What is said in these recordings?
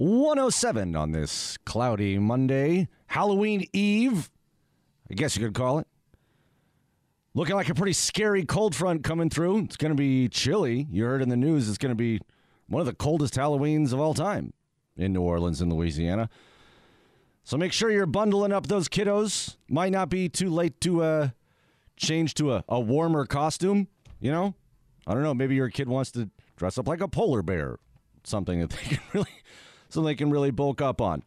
107 on this cloudy Monday, Halloween Eve, I guess you could call it. Looking like a pretty scary cold front coming through. It's going to be chilly. You heard in the news it's going to be one of the coldest Halloweens of all time in New Orleans and Louisiana. So make sure you're bundling up those kiddos. Might not be too late to uh, change to a, a warmer costume, you know? I don't know. Maybe your kid wants to dress up like a polar bear, something that they can really so they can really bulk up on.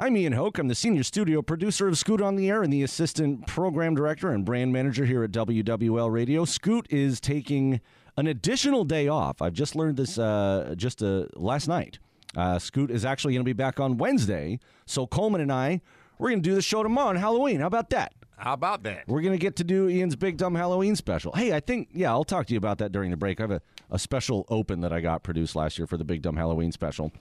I'm Ian Hoke. I'm the senior studio producer of Scoot on the Air and the assistant program director and brand manager here at WWL Radio. Scoot is taking an additional day off. I've just learned this uh, just uh, last night. Uh, Scoot is actually going to be back on Wednesday. So Coleman and I, we're going to do the show tomorrow on Halloween. How about that? How about that? We're going to get to do Ian's Big Dumb Halloween special. Hey, I think, yeah, I'll talk to you about that during the break. I have a, a special open that I got produced last year for the Big Dumb Halloween special.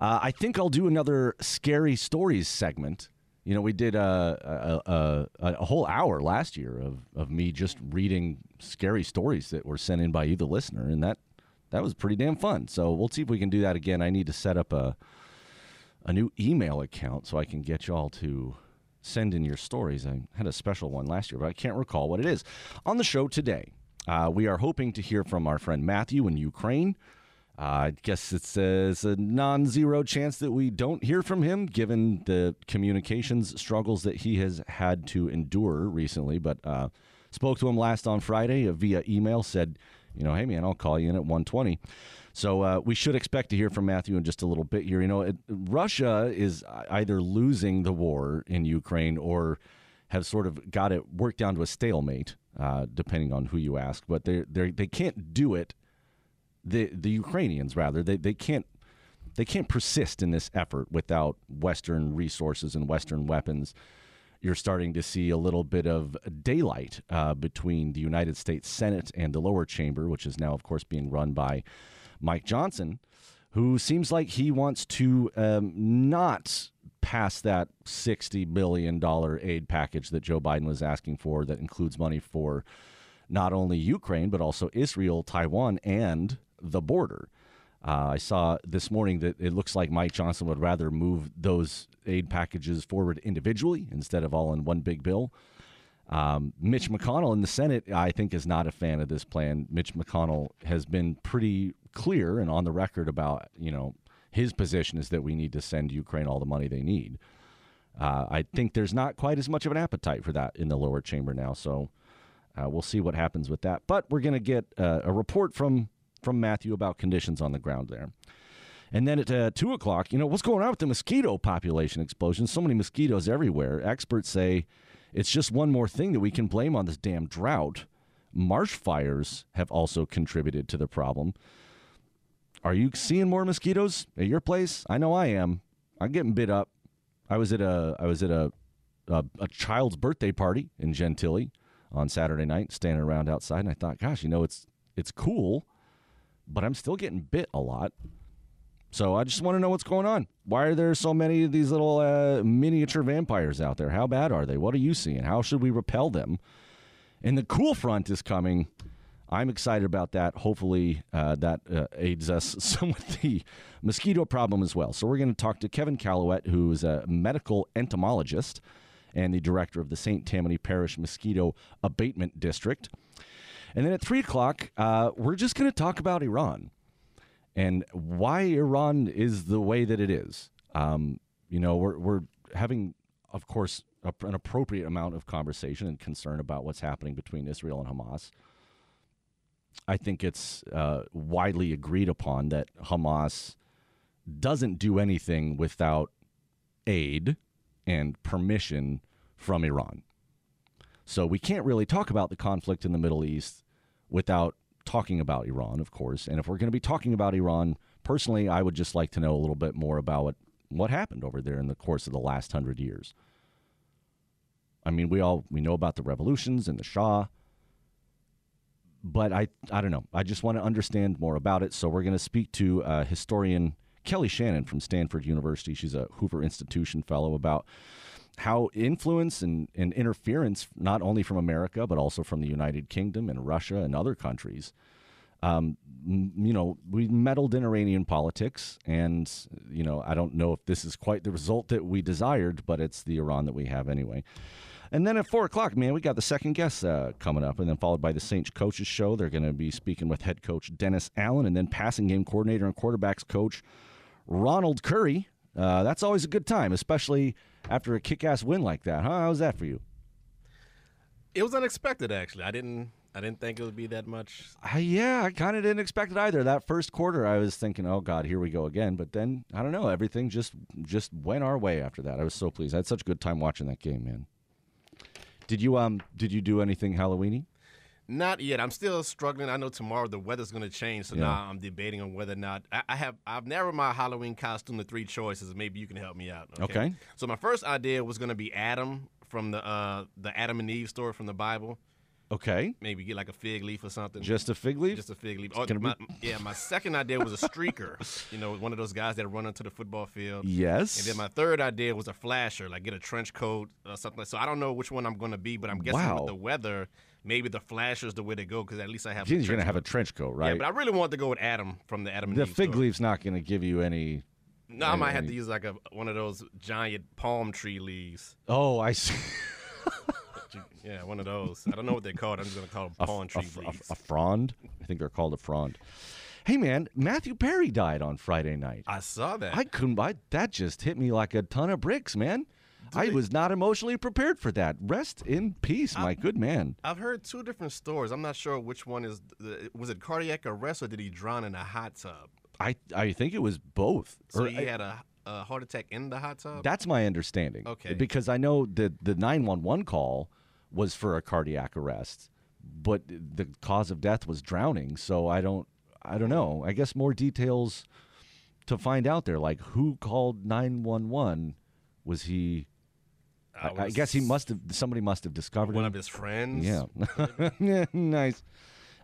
Uh, I think I'll do another scary stories segment. You know, we did a, a, a, a, whole hour last year of, of me just reading scary stories that were sent in by you, the listener, and that that was pretty damn fun. So we'll see if we can do that again. I need to set up a a new email account so I can get y'all to send in your stories. I had a special one last year, but I can't recall what it is. On the show today, uh, we are hoping to hear from our friend Matthew in Ukraine. Uh, I guess it's a, it's a non zero chance that we don't hear from him, given the communications struggles that he has had to endure recently. But uh, spoke to him last on Friday uh, via email, said, you know, hey, man, I'll call you in at 120. So uh, we should expect to hear from Matthew in just a little bit here. You know, it, Russia is either losing the war in Ukraine or have sort of got it worked down to a stalemate, uh, depending on who you ask. But they they can't do it the the Ukrainians rather they they can't they can't persist in this effort without Western resources and Western weapons. You're starting to see a little bit of daylight uh, between the United States Senate and the lower chamber, which is now, of course, being run by Mike Johnson, who seems like he wants to um, not pass that $60 billion aid package that Joe Biden was asking for, that includes money for not only Ukraine, but also Israel, Taiwan, and the border. Uh, I saw this morning that it looks like Mike Johnson would rather move those aid packages forward individually instead of all in one big bill. Um, Mitch McConnell in the Senate, I think, is not a fan of this plan. Mitch McConnell has been pretty clear and on the record about, you know, his position is that we need to send Ukraine all the money they need. Uh, I think there's not quite as much of an appetite for that in the lower chamber now. So uh, we'll see what happens with that. But we're going to get uh, a report from from Matthew about conditions on the ground there. And then at uh, 2 o'clock, you know, what's going on with the mosquito population explosion? So many mosquitoes everywhere. Experts say it's just one more thing that we can blame on this damn drought. Marsh fires have also contributed to the problem. Are you seeing more mosquitoes at your place? I know I am. I'm getting bit up. I was at a I was at a a, a child's birthday party in Gentilly on Saturday night, standing around outside, and I thought, gosh, you know, it's it's cool but I'm still getting bit a lot. So I just want to know what's going on. Why are there so many of these little uh, miniature vampires out there? How bad are they? What are you seeing? How should we repel them? And the cool front is coming. I'm excited about that. Hopefully, uh, that uh, aids us some with the mosquito problem as well. So, we're going to talk to Kevin Caillouet, who's a medical entomologist and the director of the St. Tammany Parish Mosquito Abatement District. And then at three o'clock, uh, we're just going to talk about Iran. and why Iran is the way that it is. Um, you know, we're we're having, of course, a, an appropriate amount of conversation and concern about what's happening between Israel and Hamas. I think it's uh, widely agreed upon that Hamas doesn't do anything without aid and permission from Iran. So we can't really talk about the conflict in the Middle East without talking about Iran, of course. And if we're going to be talking about Iran, personally, I would just like to know a little bit more about what, what happened over there in the course of the last hundred years. I mean, we all we know about the revolutions and the Shah, but I I don't know. I just want to understand more about it. So we're going to speak to uh, historian Kelly Shannon from Stanford University. She's a Hoover Institution fellow about how influence and, and interference, not only from America, but also from the United Kingdom and Russia and other countries, um, you know, we meddled in Iranian politics, and you know, I don't know if this is quite the result that we desired, but it's the Iran that we have anyway. And then at four o'clock, man, we got the second guest uh, coming up, and then followed by the Saints coaches show. They're going to be speaking with head coach Dennis Allen, and then passing game coordinator and quarterbacks coach Ronald Curry. Uh, that's always a good time, especially after a kick-ass win like that. Huh? How was that for you? It was unexpected, actually. I didn't. I didn't think it would be that much. Uh, yeah, I kind of didn't expect it either. That first quarter, I was thinking, "Oh God, here we go again." But then I don't know. Everything just just went our way after that. I was so pleased. I had such a good time watching that game, man. Did you um Did you do anything Halloweeny? Not yet. I'm still struggling. I know tomorrow the weather's going to change, so Yeah. now I'm debating on whether or not I, I have. I've narrowed my Halloween costume to three choices. Maybe you can help me out. Okay. So my first idea was going to be Adam from the uh, the Adam and Eve story from the Bible. Okay, Maybe get like a fig leaf or something. just a fig leaf. Just a fig leaf. Oh, my, yeah, my second idea was a streaker. you know, one of those guys that run onto the football field. yes. And then my third idea was a flasher, like get a trench coat or something. So I don't know which one I'm going to be, but I'm guessing Wow. with the weather, maybe the flasher's the way to go because at least I have. a You're gonna have a trench coat, right? Yeah, but I really wanted to go with Adam from the Adam the Eve fig story. leaf's not going to give you any. No, I might have any- to use like a one of those giant palm tree leaves. Oh, I see. Yeah, one of those. I don't know what they're called. I'm just going to call them a, palm a, tree a, leaves. a frond. I think they're called a frond. Hey, man, Matthew Perry died on Friday night. I saw that. I couldn't. I, that just hit me like a ton of bricks, man. I was not emotionally prepared for that. Rest in peace, my good man. I've heard two different stories. I'm not sure which one is. The, was it cardiac arrest or did he drown in a hot tub? I I think it was both. So Or he I- had a, a heart attack in the hot tub. that's my understanding. Okay. Because I know that the 911 call was for a cardiac arrest, but the cause of death was drowning. So I don't I don't know. I guess more details to find out there like who called 911 was he I, I guess he must have somebody must have discovered one him. of his friends. Yeah. yeah, nice.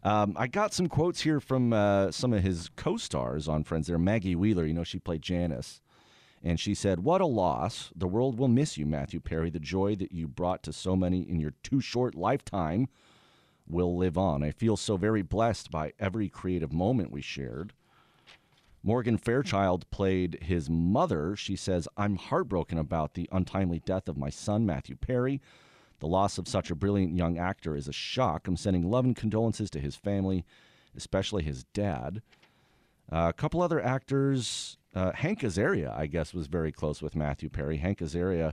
Um, I got some quotes here from uh, some of his co-stars on Friends. There, Maggie Wheeler. You know, she played Janice, and she said, "What a loss! The world will miss you, Matthew Perry. The joy that you brought to so many in your too short lifetime will live on. I feel so very blessed by every creative moment we shared." Morgan Fairchild played his mother. She says, I'm heartbroken about the untimely death of my son, Matthew Perry. The loss of such a brilliant young actor is a shock. I'm sending love and condolences to his family, especially his dad. Uh, a couple other actors. Uh, Hank Azaria, I guess, was very close with Matthew Perry. Hank Azaria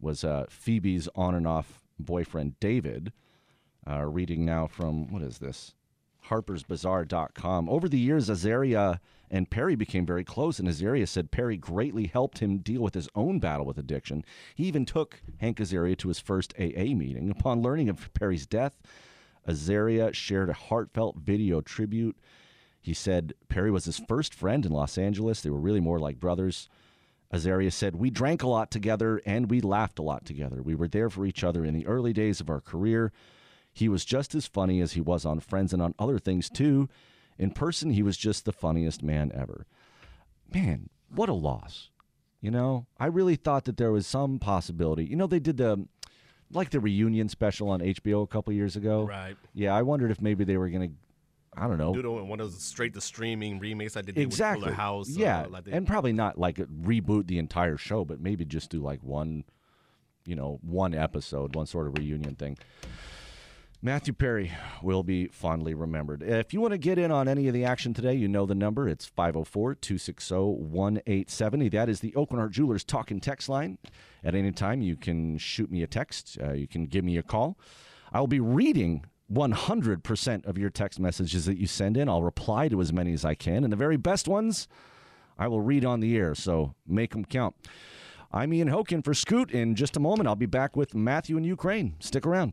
was uh, Phoebe's on and off boyfriend, David. Uh, reading now from, what is this? harpersbazaar.com. Over the years, Azaria and Perry became very close, and Azaria said Perry greatly helped him deal with his own battle with addiction. He even took Hank Azaria to his first AA meeting. Upon learning of Perry's death, Azaria shared a heartfelt video tribute. He said Perry was his first friend in Los Angeles. They were really more like brothers. Azaria said, We drank a lot together and we laughed a lot together. We were there for each other in the early days of our career. He was just as funny as he was on Friends and on other things too. In person, he was just the funniest man ever. Man, what a loss. You know, I really thought that there was some possibility. You know, they did the like the reunion special on HBO a couple years ago. Right. Yeah, I wondered if maybe they were going to I don't know. Do the one of those straight to streaming remakes I did with exactly. Fuller House. uh, yeah, like they- and probably not like reboot the entire show, but maybe just do like one, you know, one episode, one sort of reunion thing. Matthew Perry will be fondly remembered. If you want to get in on any of the action today, you know the number. It's 504 260 1870. That is the Aucoin Hart Jewelers talk and text line. At any time, you can shoot me a text, uh, you can give me a call. I will be reading 100% of your text messages that you send in. I'll reply to as many as I can. And the very best ones, I will read on the air. So make them count. I'm Ian Hoken for Scoot. In just a moment, I'll be back with Matthew in Ukraine. Stick around.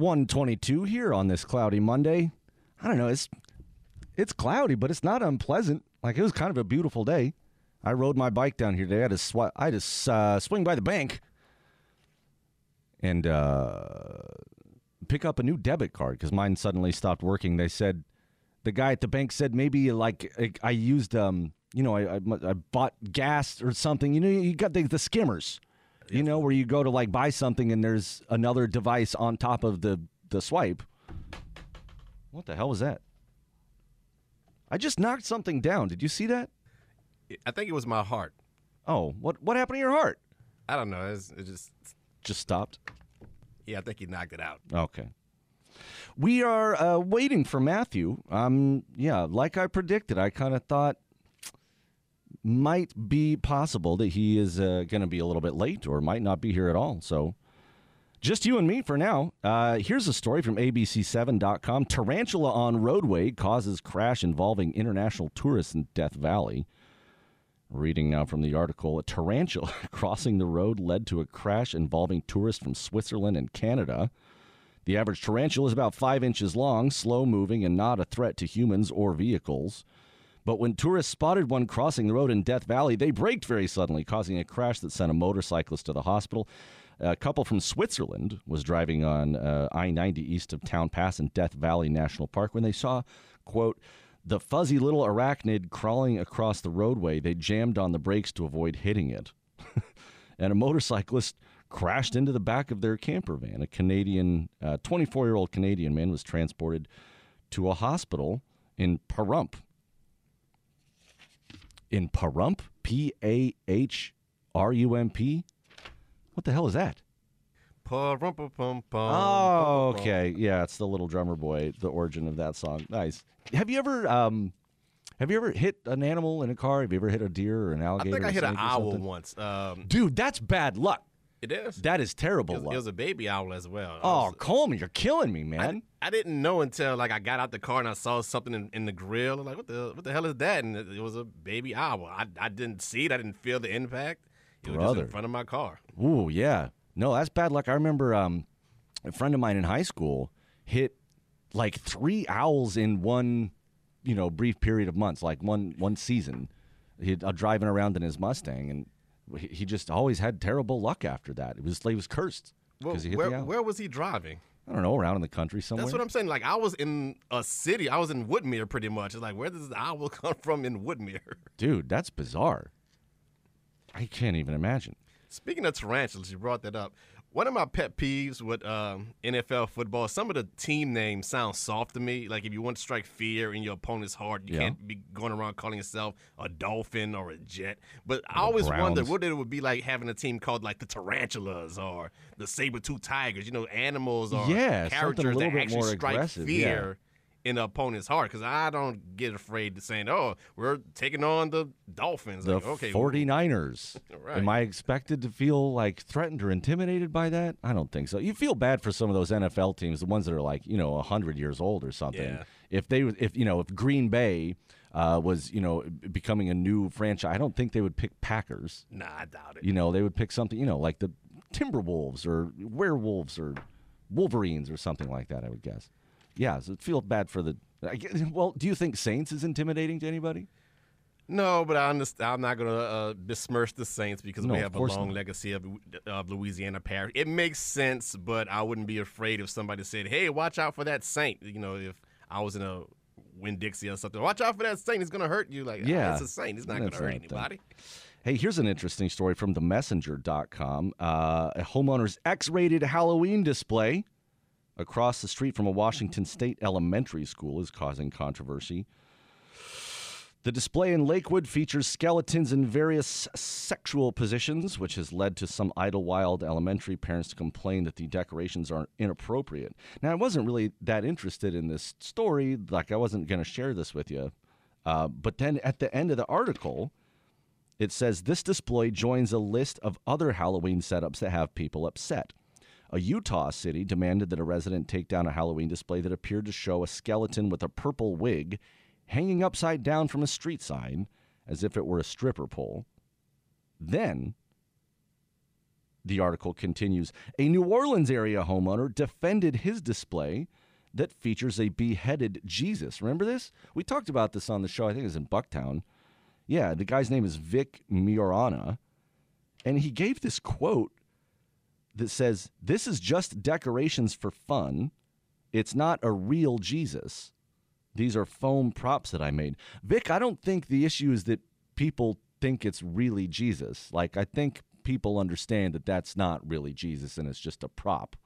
122 here on this cloudy Monday. I don't know, it's it's cloudy, but it's not unpleasant. Like it was kind of a beautiful day. I rode my bike down here today. I to, sw- I to uh, swing by the bank and uh, pick up a new debit card because mine suddenly stopped working. They said the guy at the bank said maybe like I- I used um you know I, I I bought gas or something. You know you got the, the skimmers. You know where you go to like buy something and there's another device on top of the the swipe. What the hell was that? I just knocked something down. Did you see that? I think it was my heart. Oh, what what happened to your heart? I don't know. It's, it just, Just stopped. yeah, I think he knocked it out. Okay. We are uh, waiting for Matthew. Um, yeah, like I predicted, I kind of thought might be possible that he is uh, going to be a little bit late or might not be here at all. So just you and me for now. Uh, here's a story from ABC7.com. Tarantula on roadway causes crash involving international tourists in Death Valley. Reading now from the article, a tarantula crossing the road led to a crash involving tourists from Switzerland and Canada. The average tarantula is about five inches long, slow moving, and not a threat to humans or vehicles. But when tourists spotted one crossing the road in Death Valley, they braked very suddenly, causing a crash that sent a motorcyclist to the hospital. A couple from Switzerland was driving on uh, I 90 east of Towne Pass in Death Valley National Park when they saw, quote, the fuzzy little arachnid crawling across the roadway. They jammed on the brakes to avoid hitting it. and a motorcyclist crashed into the back of their camper van. A Canadian, 24 year old Canadian man was transported to a hospital in Pahrump. In Pahrump? P A H R U M P? What the hell is that? Oh, okay. Yeah, it's the Little Drummer Boy, the origin of that song. Nice. Have you ever um have you ever hit an animal in a car? Have you ever hit a deer or an alligator? I think I hit an owl something? once. Um, Dude, that's bad luck. it is. That is terrible it, was, luck. it was a baby owl as well. Oh, was- Coleman, you're killing me, man. I didn't know until like I got out the car and I saw something in, in the grill. I'm like, what the what the hell is that? And it, it was a baby owl. I, I didn't see it. I didn't feel the impact. It was just in front of my car. Ooh, yeah. No, that's bad luck. I remember um, a friend of mine in high school hit like three owls in one, you know, brief period of months, like one one season. He uh, driving around in his Mustang, and he, he just always had terrible luck after that. It was he was cursed Well, because he hit where, the owl. where was he driving? I don't know, around in the country somewhere. That's what I'm saying. Like I was in a city. I was in Woodmere pretty much. It's like where does the owl come from in Woodmere? Dude, that's bizarre. I can't even imagine. Speaking of tarantulas, you brought that up. One of my pet peeves with um, NFL football, some of the team names sound soft to me. Like if you want to strike fear in your opponent's heart, you Yeah. can't be going around calling yourself a dolphin or a jet. But I always Browns. what it would be like having a team called like the tarantulas or the saber tooth tigers. You know, animals or Yeah, characters that actually strike aggressive, yeah. In the opponent's heart because I don't get afraid to saying, "Oh, we're taking on the Dolphins." the Like, okay, 49ers. Right. Am I expected to feel like threatened or intimidated by that? I don't think so. You feel bad for some of those NFL teams, the ones that are like, you know, 100 years old or something. Yeah. If they if you know, if Green Bay uh, was, you know, becoming a new franchise, I don't think they would pick Packers. Nah, I doubt it. You know, they would pick something, you know, like the Timberwolves or Werewolves or Wolverines or something like that, I would guess. Yeah, so feel bad for the I guess- well, do you think Saints is intimidating to anybody? No, but I. I'm not going to uh, besmirch the Saints because No, we have a long not. legacy of, of Louisiana Parish. It makes sense, but I wouldn't be afraid if somebody said, "Hey, watch out for that Saint." You know, if I was in a Winn-Dixie or something, watch out for that Saint. He's going to hurt you. Like, yeah, Yeah. it's a Saint. He's not going to hurt anybody. Hey, here's an interesting story from themessenger.com. Uh, a homeowner's X rated Halloween display across the street from a Washington State elementary school is causing controversy. The display in Lakewood features skeletons in various sexual positions, which has led to some Idlewild elementary parents to complain that the decorations are inappropriate. Now, I wasn't really that interested in this story, like, I wasn't going to share this with you. Uh, but then at the end of the article, it says this display joins a list of other Halloween setups that have people upset. A Utah city demanded that a resident take down a Halloween display that appeared to show a skeleton with a purple wig hanging upside down from a street sign as if it were a stripper pole. Then, the article continues a New Orleans area homeowner defended his display that features a beheaded Jesus. Remember this? We talked about this on the show, I think it was in Bucktown. Yeah, the guy's name is Vic Miorana. And he gave this quote that says, This is just decorations for fun. It's not a real Jesus. These are foam props that I made. Vic, I don't think the issue is that people think it's really Jesus. Like, I think people understand that that's not really Jesus and it's just a prop.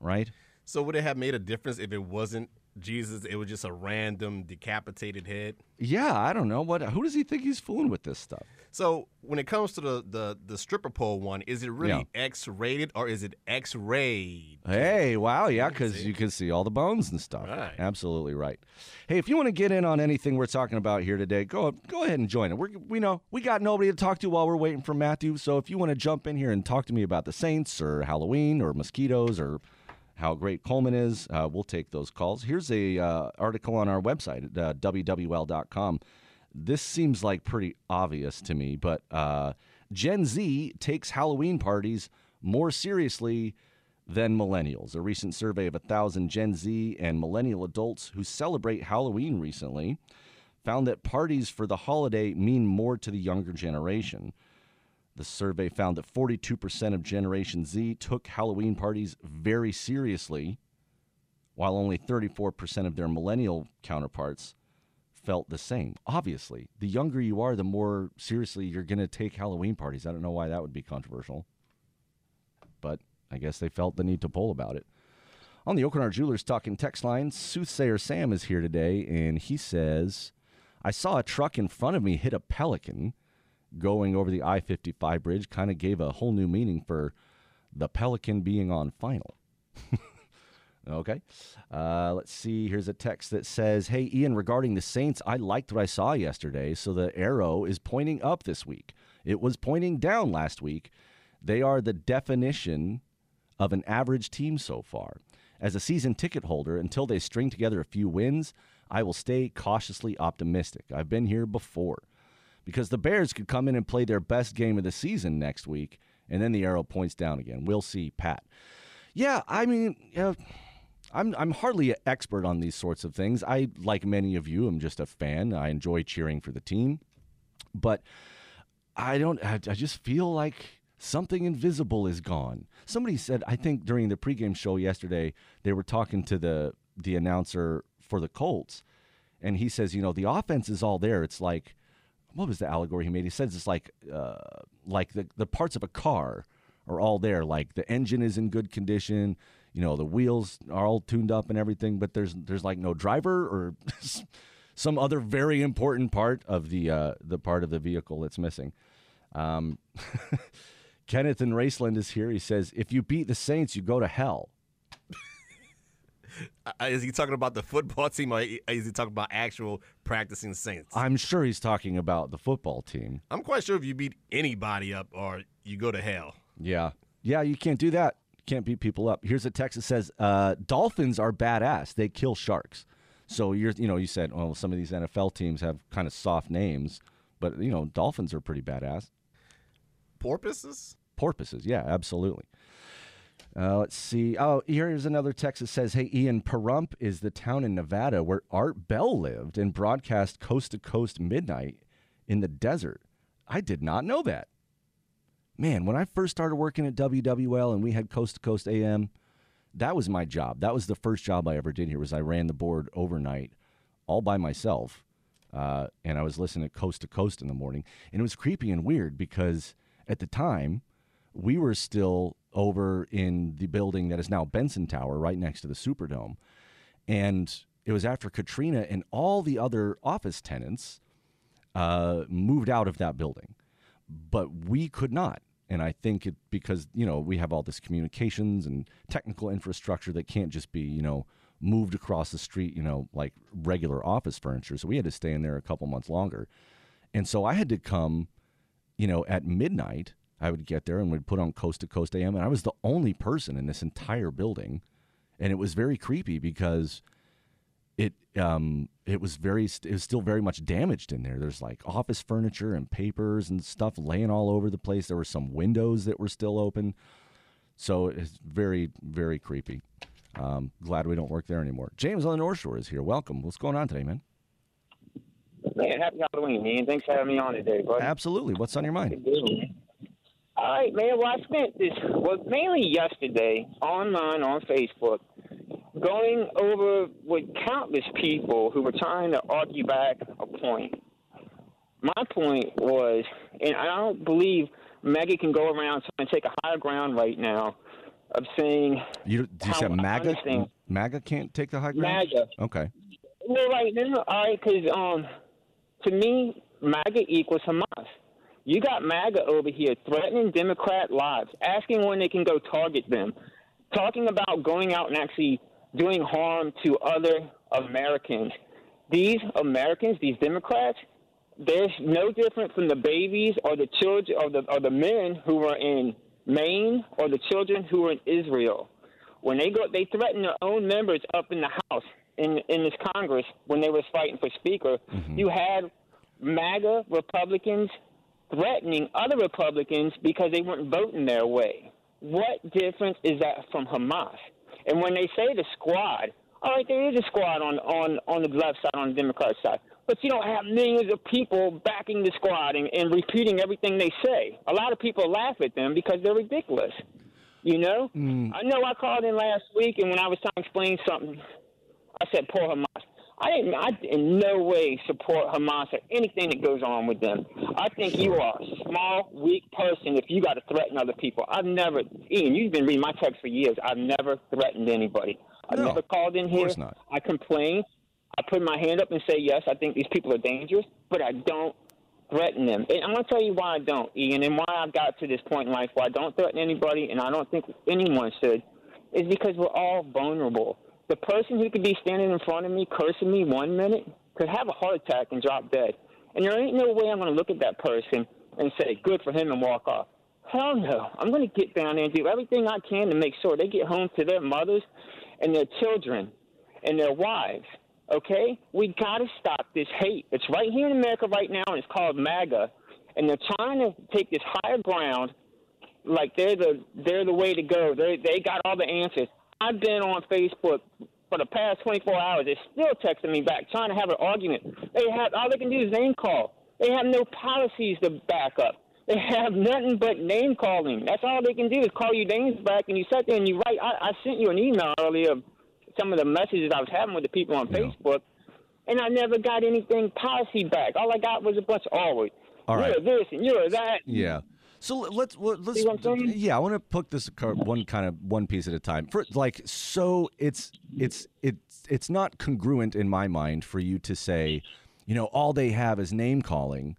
Right? So would it have made a difference if it wasn't Jesus? It was just a random decapitated head. Yeah, I don't know. What who does he think he's fooling with this stuff? So when it comes to the the, the stripper pole one, is it really Yeah. X rated or is it X rayed? Hey, wow, yeah, because you can see all the bones and stuff. Right. Absolutely right. Hey, if you want to get in on anything we're talking about here today, go go ahead and join it. We're, we know we got nobody to talk to while we're waiting for Matthew. So if you want to jump in here and talk to me about the Saints or Halloween or mosquitoes or how great Coleman is, uh, we'll take those calls. Here's a uh, article on our website uh, wwl.com. This seems like pretty obvious to me, but uh, Gen Z takes Halloween parties more seriously than millennials. A recent survey of 1,000 Gen Z and millennial adults who celebrate Halloween recently found that parties for the holiday mean more to the younger generation. The survey found that 42% of Generation Z took Halloween parties very seriously, while only 34% of their millennial counterparts felt the same. Obviously, the younger you are, the more seriously you're going to take Halloween parties. I don't know why that would be controversial, but I guess they felt the need to poll about it. On the Aucoin Hart Jewelers Talking text line, Soothsayer Sam is here today, and he says, I saw a truck in front of me hit a pelican going over the I 55 bridge, kind of gave a whole new meaning for the pelican being on final. Okay. Uh, let's see. Here's a text that says, Hey, Ian, regarding the Saints, I liked what I saw yesterday. So the arrow is pointing up this week. It was pointing down last week. They are the definition of an average team so far. As a season ticket holder, until they string together a few wins, I will stay cautiously optimistic. I've been here before. Because the Bears could come in and play their best game of the season next week, and then the arrow points down again. We'll see, Pat. Yeah, I mean, I'm I'm hardly an expert on these sorts of things. I, like many of you, am just a fan. I enjoy cheering for the team, but I don't. I, I just feel like something invisible is gone. Somebody said, I think during the pregame show yesterday, they were talking to the the announcer for the Colts, and he says, you know, the offense is all there. It's like, what was the allegory he made? He says it's like, uh, like the the parts of a car are all there. Like the engine is in good condition. You know, the wheels are all tuned up and everything, but there's there's like no driver or some other very important part of the uh, the part of the vehicle that's missing. Um, Kenneth in Raceland is here. He says, "If you beat the Saints, you go to hell." Is he talking about the football team or is he talking about actual practicing Saints? I'm sure he's talking about the football team. I'm quite sure if you beat anybody up or you go to hell. Yeah. Yeah, you can't do that. You can't beat people up. Here's a text that says uh, Dolphins are badass. They kill sharks. So you're, you know, you said, well, some of these NFL teams have kind of soft names, but you know, Dolphins are pretty badass. Porpoises? Porpoises, yeah, absolutely. Uh, let's see. Oh, here's another text that says, "Hey, Ian, Pahrump is the town in Nevada where Art Bell lived and broadcast coast to coast midnight in the desert." I did not know that. Man, when I first started working at WWL and we had coast to coast AM, that was my job. That was the first job I ever did here. Was I ran the board overnight, all by myself, uh, and I was listening to coast to coast in the morning, and it was creepy and weird because at the time we were still over in the building that is now Benson Tower, right next to the Superdome. And it was after Katrina, and all the other office tenants uh, moved out of that building, but we could not. And I think it because you know we have all this communications and technical infrastructure that can't just be you know moved across the street, you know, like regular office furniture. So we had to stay in there a couple months longer, and so I had to come, you know, at midnight I would get there and we'd put on Coast to Coast AM, and I was the only person in this entire building, and it was very creepy because it um, it was very it was still very much damaged in there. There's like office furniture and papers and stuff laying all over the place. There were some windows that were still open, so it's very very creepy. Um, glad we don't work there anymore. James on the North Shore is here. Welcome. What's going on today, man? Man, happy Halloween, man. Thanks for having me on today, buddy. Absolutely. What's on your mind? All right, man. Well, I spent this, well, mainly yesterday, online on Facebook, going over with countless people who were trying to argue back a point. My point was, and I don't believe Maggie can go around trying to take a higher ground right now of saying. You, you say MAGA? MAGA can't take the high ground? MAGA. Okay. Well, right now, all right, because um, to me, MAGA equals Hamas. You got MAGA over here threatening Democrat lives, asking when they can go target them, talking about going out and actually doing harm to other Americans. These Americans, these Democrats, they're no different from the babies or the children or the or the men who were in Maine or the children who were in Israel. When they go, they threaten their own members up in the House in in this Congress when they was fighting for Speaker. Mm-hmm. You had MAGA Republicans threatening other Republicans because they weren't voting their way. What difference is that from Hamas? And when they say the squad, all right, there is a squad on on on the left side, on the Democrat side, but you don't have millions of people backing the squad and, and repeating everything they say. A lot of people laugh at them because they're ridiculous. You know, mm. I know I called in last week, and when I was trying to explain something, I said poor Hamas. I didn't. I in no way support Hamas or anything that goes on with them. I think you are a small, weak person if you got to threaten other people. I've never, Ian. You've been reading my text for years. I've never threatened anybody. I've No, never called in of here. course not. I complain. I put my hand up and say yes. I think these people are dangerous, but I don't threaten them. And I'm gonna tell you why I don't, Ian, and why I got to this point in life where I don't threaten anybody, and I don't think anyone should, is because we're all vulnerable. The person who could be standing in front of me cursing me one minute could have a heart attack and drop dead. And there ain't no way I'm gonna look at that person and say, good for him and walk off. Hell no. I'm gonna get down there and do everything I can to make sure they get home to their mothers and their children and their wives. Okay? We gotta stop this hate. It's right here in America right now and it's called MAGA. And they're trying to take this higher ground like they're the they're the way to go. They they got all the answers. I've been on Facebook for the past 24 hours. They're still texting me back, trying to have an argument. They have all they can do is name call. They have no policies to back up. They have nothing but name calling. That's all they can do is call you names back, and you sit there and you write. I, I sent you an email earlier some of the messages I was having with the people on Facebook, and I never got anything policy back. All I got was a bunch of always. All right. you're this and you're that. Yeah. So let- let's let's See what I'm saying? yeah. I want to put this one kind of one piece at a time. For like, so it's it's it's it's not congruent in my mind for you to say, you know, all they have is name calling,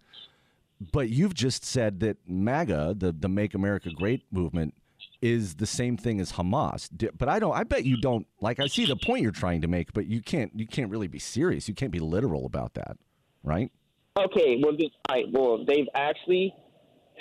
but you've just said that MAGA, the the Make America Great movement, is the same thing as Hamas. But I don't. I bet you don't. Like I see the point you're trying to make, but you can't. You can't really be serious. You can't be literal about that, right? Okay, well, this, all right, well, they've actually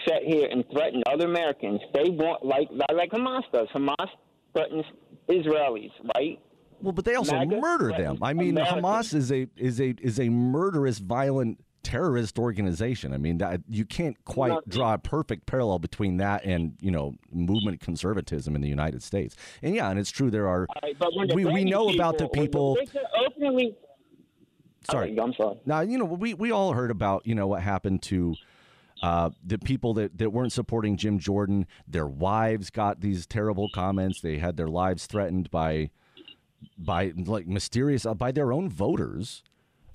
sat here and threatened other Americans. They want like like Hamas does. Hamas threatens Israelis, right? Well, but they also MAGA murder them. I mean, Americans. Hamas is a is a is a murderous, violent terrorist organization. I mean, that you can't quite draw a perfect parallel between that and you know movement conservatism in the United States. And yeah, and it's true there are. Right, but We we know about the people. openly. Sorry, I'm sorry. Now, you know, we, we all heard about, you know, what happened to uh, the people that, that weren't supporting Jim Jordan. Their wives got these terrible comments. They had their lives threatened by, by like mysterious, uh, by their own voters.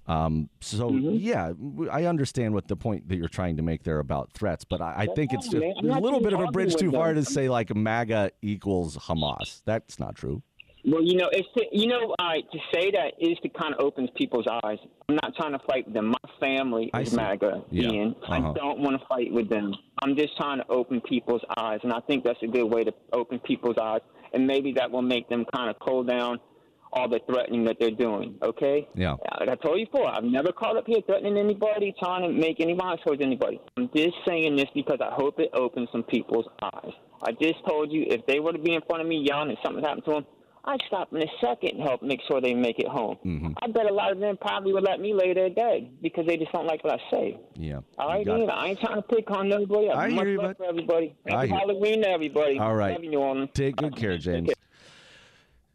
Um, so Mm-hmm. yeah, I understand what the point that you're trying to make there about threats, but I, I think it's just man. I'm there's a little bit of a bridge too far to say like MAGA equals Hamas. That's not true. Well, you know, it's to, you know, right, to say that is to kind of opens people's eyes. I'm not trying to fight them. My family is. MAGA, Yeah. Ian. Uh-huh. I don't want to fight with them. I'm just trying to open people's eyes, and I think that's a good way to open people's eyes, and maybe that will make them kind of cool down all the threatening that they're doing. Okay? Yeah. Like I told you before, I've never called up here threatening anybody, trying to make any violence towards anybody. I'm just saying this because I hope it opens some people's eyes. I just told you if they were to be in front of me yelling and something happened to them, I'd stop in a second and help make sure they make it home. Mm-hmm. I bet a lot of them probably would let me lay there dead because they just don't like what I say. Yeah. All you right. Ian, I ain't trying to pick on nobody. I Much hear you, for everybody. I Happy hear- Halloween to everybody. All right. You, Take good care, James.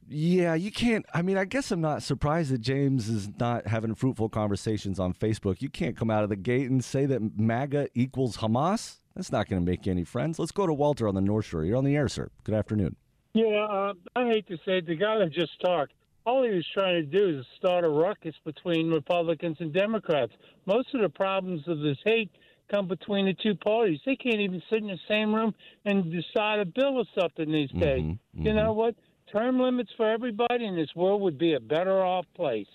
Yeah, you can't. I mean, I guess I'm not surprised that James is not having fruitful conversations on Facebook. You can't come out of the gate and say that MAGA equals Hamas. That's not going to make you any friends. Let's go to Walter on the North Shore. You're on the air, sir. Good afternoon. Yeah, uh, I hate to say it, the guy that just talked, all he was trying to do is start a ruckus between Republicans and Democrats. Most of the problems of this hate come between the two parties. They can't even sit in the same room and decide a bill or something these days. Mm-hmm, You know what? Term limits for everybody in this world would be a better off place.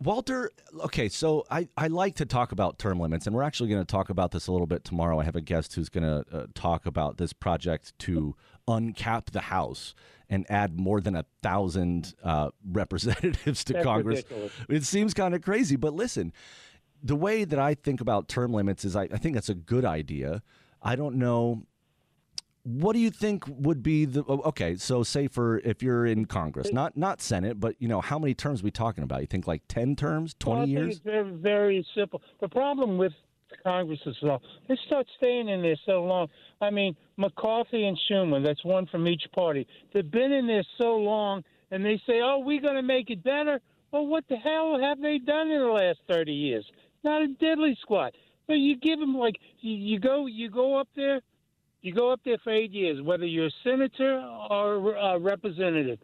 Walter, okay, so I, I like to talk about term limits, and we're actually going to talk about this a little bit tomorrow. I have a guest who's going to uh, talk about this project to uncap the House and add more than a thousand uh, representatives to That's Congress. ridiculous. It seems kind of crazy, but listen, the way that I think about term limits is I, I think that's a good idea. I don't know. What do you think would be the okay? So, say for if you're in Congress, not not Senate, but you know, how many terms we talking about? You think like ten terms, Well, twenty think years? It's very simple. The problem with Congress is long. They start staying in there so long. I mean, McCarthy and Schumer, that's one from each party. They've been in there so long, and they say, oh, we're going to make it better. Well, what the hell have they done in the last 30 years? Not a diddly squat. But you give them, like, you, you go you go up there, you go up there for eight years, whether you're a senator or a representative,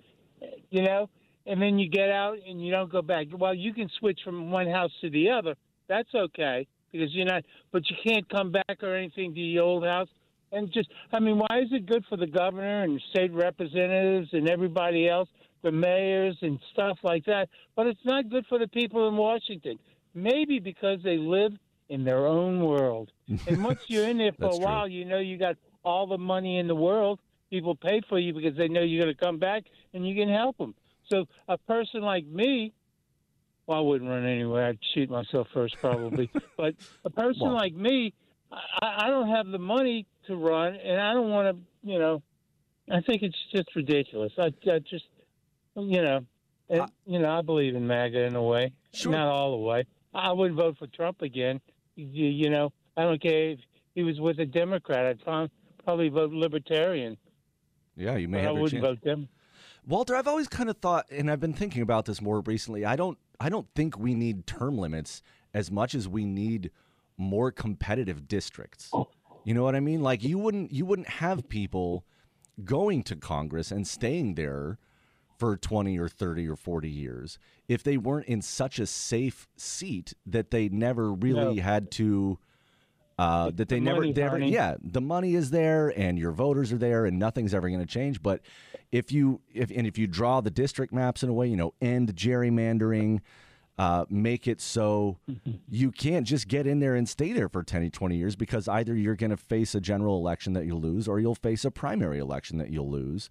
you know, and then you get out and you don't go back. Well, you can switch from one house to the other. That's okay because you're not, but you can't come back or anything to the old house. And just, I mean, why is it good for the governor and state representatives and everybody else, the mayors and stuff like that? But it's not good for the people in Washington. Maybe because they live in their own world. And once you're in there for a true. while, you know you got all the money in the world. People pay for you because they know you're going to come back and you can help them. So a person like me, well, I wouldn't run anywhere. I'd shoot myself first, probably. but a person Well- like me, I, I don't have the money to run, and I don't want to. You know, I think it's just ridiculous. I, I just, you know, and, you know, I believe in MAGA in a way, Sure. not all the way. I wouldn't vote for Trump again. You, you know, I don't care if he was with a Democrat. I'd probably vote Libertarian. Yeah, you may But I have your wouldn't chance. vote them. Walter, I've always kind of thought, and I've been thinking about this more recently. I don't, I don't think we need term limits as much as we need more competitive districts. You know what I mean? Like you wouldn't, you wouldn't have people going to Congress and staying there for 20 or 30 or 40 years if they weren't in such a safe seat that they never really No. had to uh, that they The never, never yeah the money is there and your voters are there and nothing's ever going to change but if you if and if you draw the district maps in a way you know end gerrymandering uh, make it so you can't just get in there and stay there for 10 20 years because either you're going to face a general election that you'll lose or you'll face a primary election that you'll lose.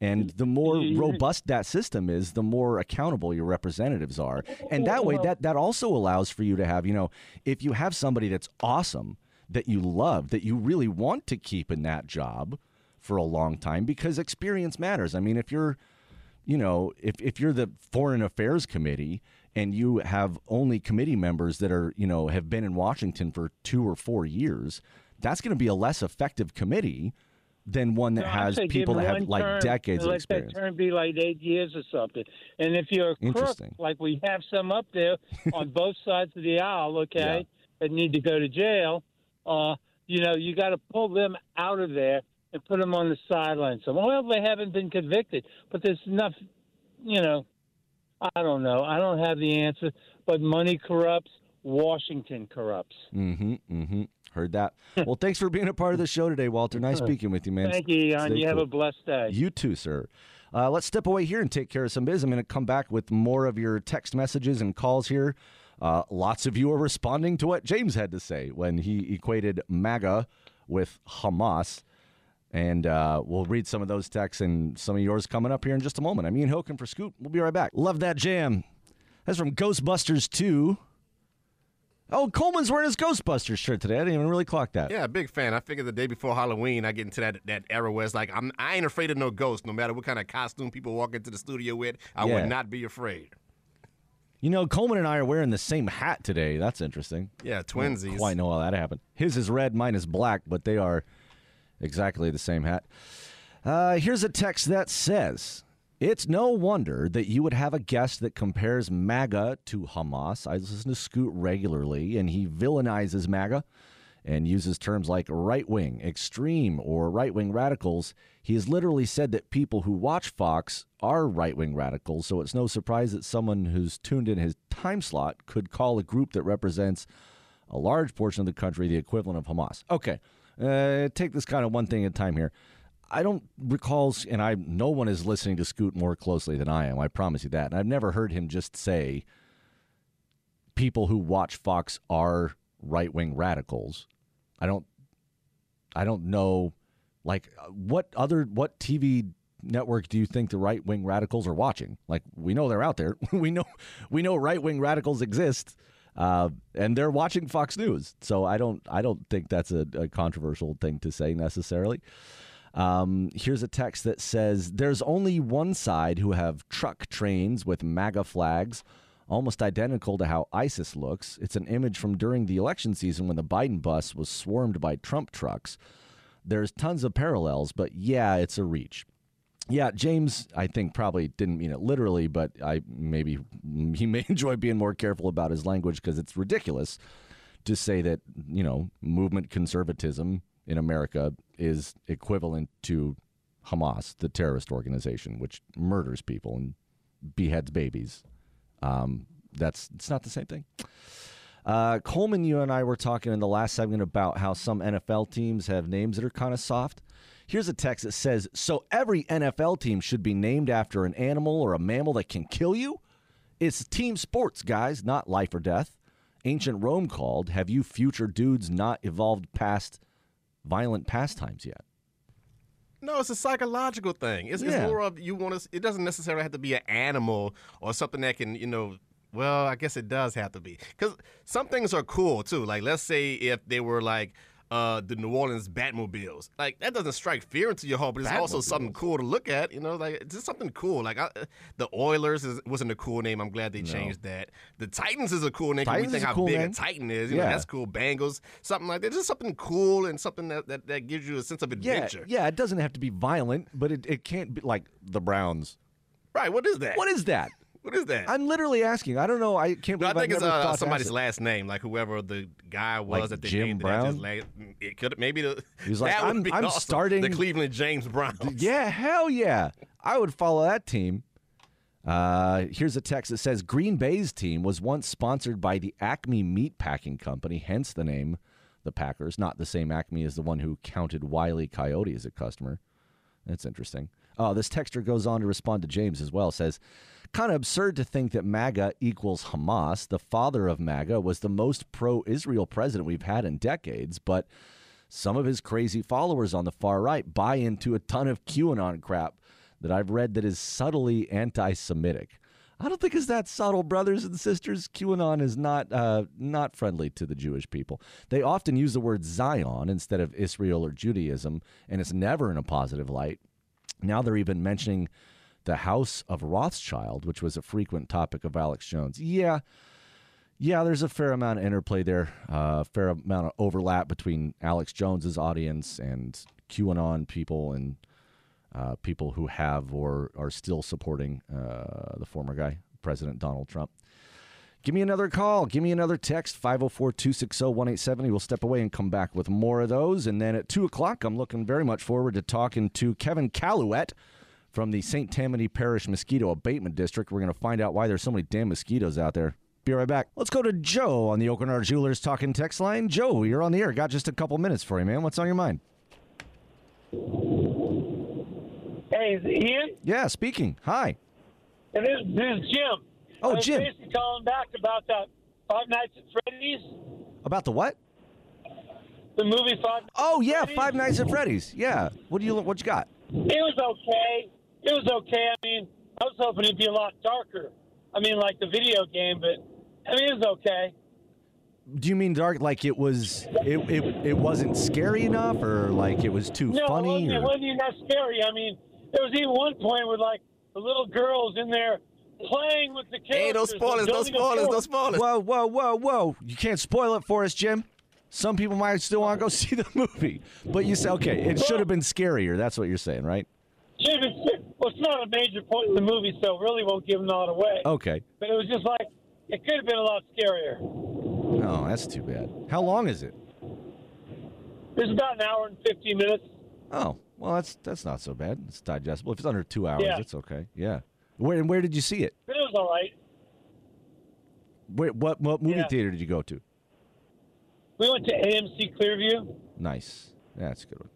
And the more robust that system is, the more accountable your representatives are. And that way, that, that also allows for you to have, you know, if you have somebody that's awesome, that you love, that you really want to keep in that job for a long time, because experience matters. I mean, if you're, you know, if, if you're the Foreign Affairs Committee and you have only committee members that are, you know, have been in Washington for two or four years, that's going to be a less effective committee than one that No, has people that have like term decades of let experience. that term be like eight years or something. And if you're a crook, like we have some up there on both sides of the aisle, okay, that need to go to jail, uh, you know, you got to pull them out of there and put them on the sidelines. So, well, they haven't been convicted, but there's enough, you know, I don't know. I don't have the answer, but money corrupts. Washington corrupts. Mm-hmm. Mm-hmm. Heard that. Well, thanks for being a part of the show today, Walter. Nice speaking with you, man. Thank you. Stay You have a blessed day. You too, sir. Uh, let's step away here and take care of some biz. I'm going to come back with more of your text messages and calls here. Uh, lots of you are responding to what James had to say when he equated MAGA with Hamas. And uh, we'll read some of those texts and some of yours coming up here in just a moment. I'm Ian Hilken for Scoot. We'll be right back. Love that jam. That's from Ghostbusters 2. Oh, Coleman's wearing his Ghostbusters shirt today. I didn't even really clock that. Yeah, big fan. I figured the day before Halloween, I get into that that era where it's like I'm I ain't afraid of no ghost, no matter what kind of costume people walk into the studio with. I Yeah. would not be afraid. You know, Coleman and I are wearing the same hat today. That's interesting. Yeah, twinsies. Quite know how that happened. His is red, mine is black, but they are exactly the same hat. Uh, here's a text that says It's no wonder that you would have a guest that compares MAGA to Hamas. I listen to Scoot regularly, and he villainizes MAGA and uses terms like right wing, extreme, or right wing radicals. He has literally said that people who watch Fox are right wing radicals, so it's no surprise that someone who's tuned in his time slot could call a group that represents a large portion of the country the equivalent of Hamas. Okay, uh, take this kind of one thing at a time here. I don't recall, and I no one is listening to Scoot more closely than I am. I promise you that. And I've never heard him just say people who watch Fox are right wing radicals. I don't. I don't know, like uh, what other what TV network do you think the right wing radicals are watching? Like we know they're out there. we know we know right wing radicals exist. Uh, and they're watching Fox News, so I don't. I don't think that's a, a controversial thing to say necessarily. Um, here's a text that says There's only one side who have truck trains with MAGA flags, almost identical to how ISIS looks. It's an image from during the election season when the Biden bus was swarmed by Trump trucks. There's tons of parallels, but yeah, it's a reach. Yeah, James, I think probably didn't mean it literally, but I maybe he may enjoy being more careful about his language because it's ridiculous to say that you know movement conservatism in America is equivalent to Hamas, the terrorist organization, which murders people and beheads babies. Um, that's it's not the same thing. Uh, Coleman, you and I were talking in the last segment about how some NFL teams have names that are kind of soft. Here's a text that says, "So every NFL team should be named after an animal or a mammal that can kill you. It's team sports, guys, not life or death." Ancient Rome called, "Have you future dudes not evolved past violent pastimes yet?" No, it's a psychological thing. It's, it's more of you want to. It doesn't necessarily have to be an animal or something that can, you know. Well, I guess it does have to be because some things are cool too. Like let's say if they were like uh, the New Orleans Batmobiles, like that doesn't strike fear into your heart, but it's also something cool to look at. You know, like it's just something cool. Like I, the Oilers is, wasn't a cool name. I'm glad they changed that. The Titans is a cool name. Titans we think how cool big name. a Titan is. You know, Yeah. that's cool. Bengals, something like that. Just something cool and something that, that, that gives you a sense of Yeah, adventure. yeah. It doesn't have to be violent, but it, it can't be like the Browns. Right. What is that? What is that? What is that? I'm literally asking. I don't know. I can't No, I think it's I've never uh, somebody's last name, like whoever the guy was Like that they Jim named Brown? it. Just it could maybe the He was like, that would "I'm- be I'm awesome. starting- the Cleveland James Browns. Yeah, hell yeah. I would follow that team. Uh, here's a text that says Green Bay's team was once sponsored by the Acme Meat Packing Company, hence the name the Packers, not the same Acme as the one who counted Wiley Coyote as a customer. That's interesting. Oh, this texter goes on to respond to James as well. Says, kind of absurd to think that MAGA equals Hamas. The father of MAGA was the most pro Israel president we've had in decades, but some of his crazy followers on the far right buy into a ton of QAnon crap that I've read that is subtly anti Semitic. I don't think it's that subtle, brothers and sisters. QAnon is not uh, not friendly to the Jewish people. They often use the word Zion instead of Israel or Judaism, and it's never in a positive light. Now they're even mentioning the House of Rothschild, which was a frequent topic of Alex Jones. Yeah, yeah, there's a fair amount of interplay there, a uh, fair amount of overlap between Alex Jones's audience and QAnon people and uh, people who have or are still supporting uh, the former guy, President Donald Trump. Give me another call. Give me another text, 504 260 1870. We'll step away and come back with more of those. And then at 2 o'clock, I'm looking very much forward to talking to Kevin Caillouet from the St. Tammany Parish Mosquito Abatement District. We're going to find out why there's so many damn mosquitoes out there. Be right back. Let's go to Joe on the Aucoin Hart Jewelers Talking Text line. Joe, you're on the air. Got just a couple minutes for you, man. What's on your mind? Hey, is it Ian? Yeah, speaking. Hi. And this, this is Jim. Oh, I Jim. basically calling back about that Five Nights at Freddy's, About the what? the movie Five. Nights Oh yeah, Freddy's. Five Nights at Freddy's. Yeah. What do you what you got? It was okay. It was okay. I mean, I was hoping it'd be a lot darker. I mean, like the video game, but I mean, it was okay. Do you mean dark like it was it it, it wasn't scary enough or like it was too No, it funny wasn't, it wasn't even that scary. I mean, there was even one point where like the little girls in there playing with the characters. Hey, no spoilers, no spoilers, no spoilers. Whoa, whoa, whoa, whoa. You can't spoil it for us, Jim. Some people might still want to go see the movie. But you say okay, it should have been scarier. That's what you're saying, right? Should've been- Well, it's not a major point in the movie, so really won't give them all away. Okay. But it was just like it could have been a lot scarier. No, that's too bad. How long is it? It's about an hour and fifteen minutes. Oh, well, that's that's not so bad. It's digestible. If it's under two hours, Yeah. it's okay. Yeah. Where and where did you see it? It was all right. Where, what what movie Yeah. theater did you go to? We went to AMC Clearview. Nice. That's a good one.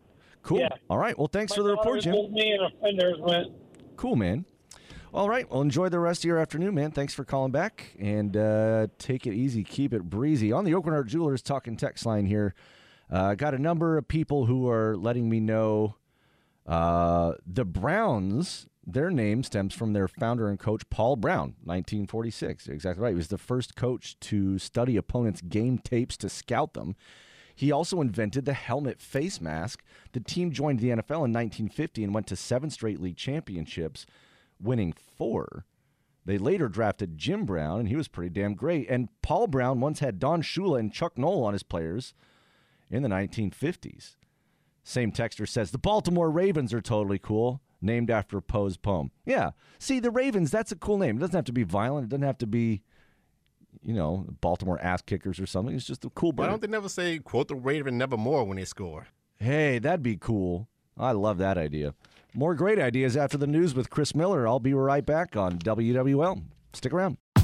Cool. Yeah. All right. Well, thanks My for the report, Jim. me and a friend of went. Cool, man. All right. Well, enjoy the rest of your afternoon, man. Thanks for calling back and uh, take it easy. Keep it breezy. On the Aucoin Hart Jewelers talking text line here, uh, got a number of people who are letting me know uh, the Browns, their name stems from their founder and coach, Paul Brown, 1946. You're exactly right. He was the first coach to study opponents' game tapes to scout them. He also invented the helmet face mask. The team joined the NFL in 1950 and went to seven straight league championships, winning four. They later drafted Jim Brown, and he was pretty damn great. And Paul Brown once had Don Shula and Chuck Noll on his players in the 1950s. Same texter says the Baltimore Ravens are totally cool, named after Poe's poem. Yeah. See, the Ravens, that's a cool name. It doesn't have to be violent. It doesn't have to be, you know, Baltimore ass kickers or something. It's just a cool Why don't they never say quote the Raven nevermore when they score? Hey, that'd be cool. I love that idea. More great ideas after the news with Chris Miller. I'll be right back on WWL. Stick around.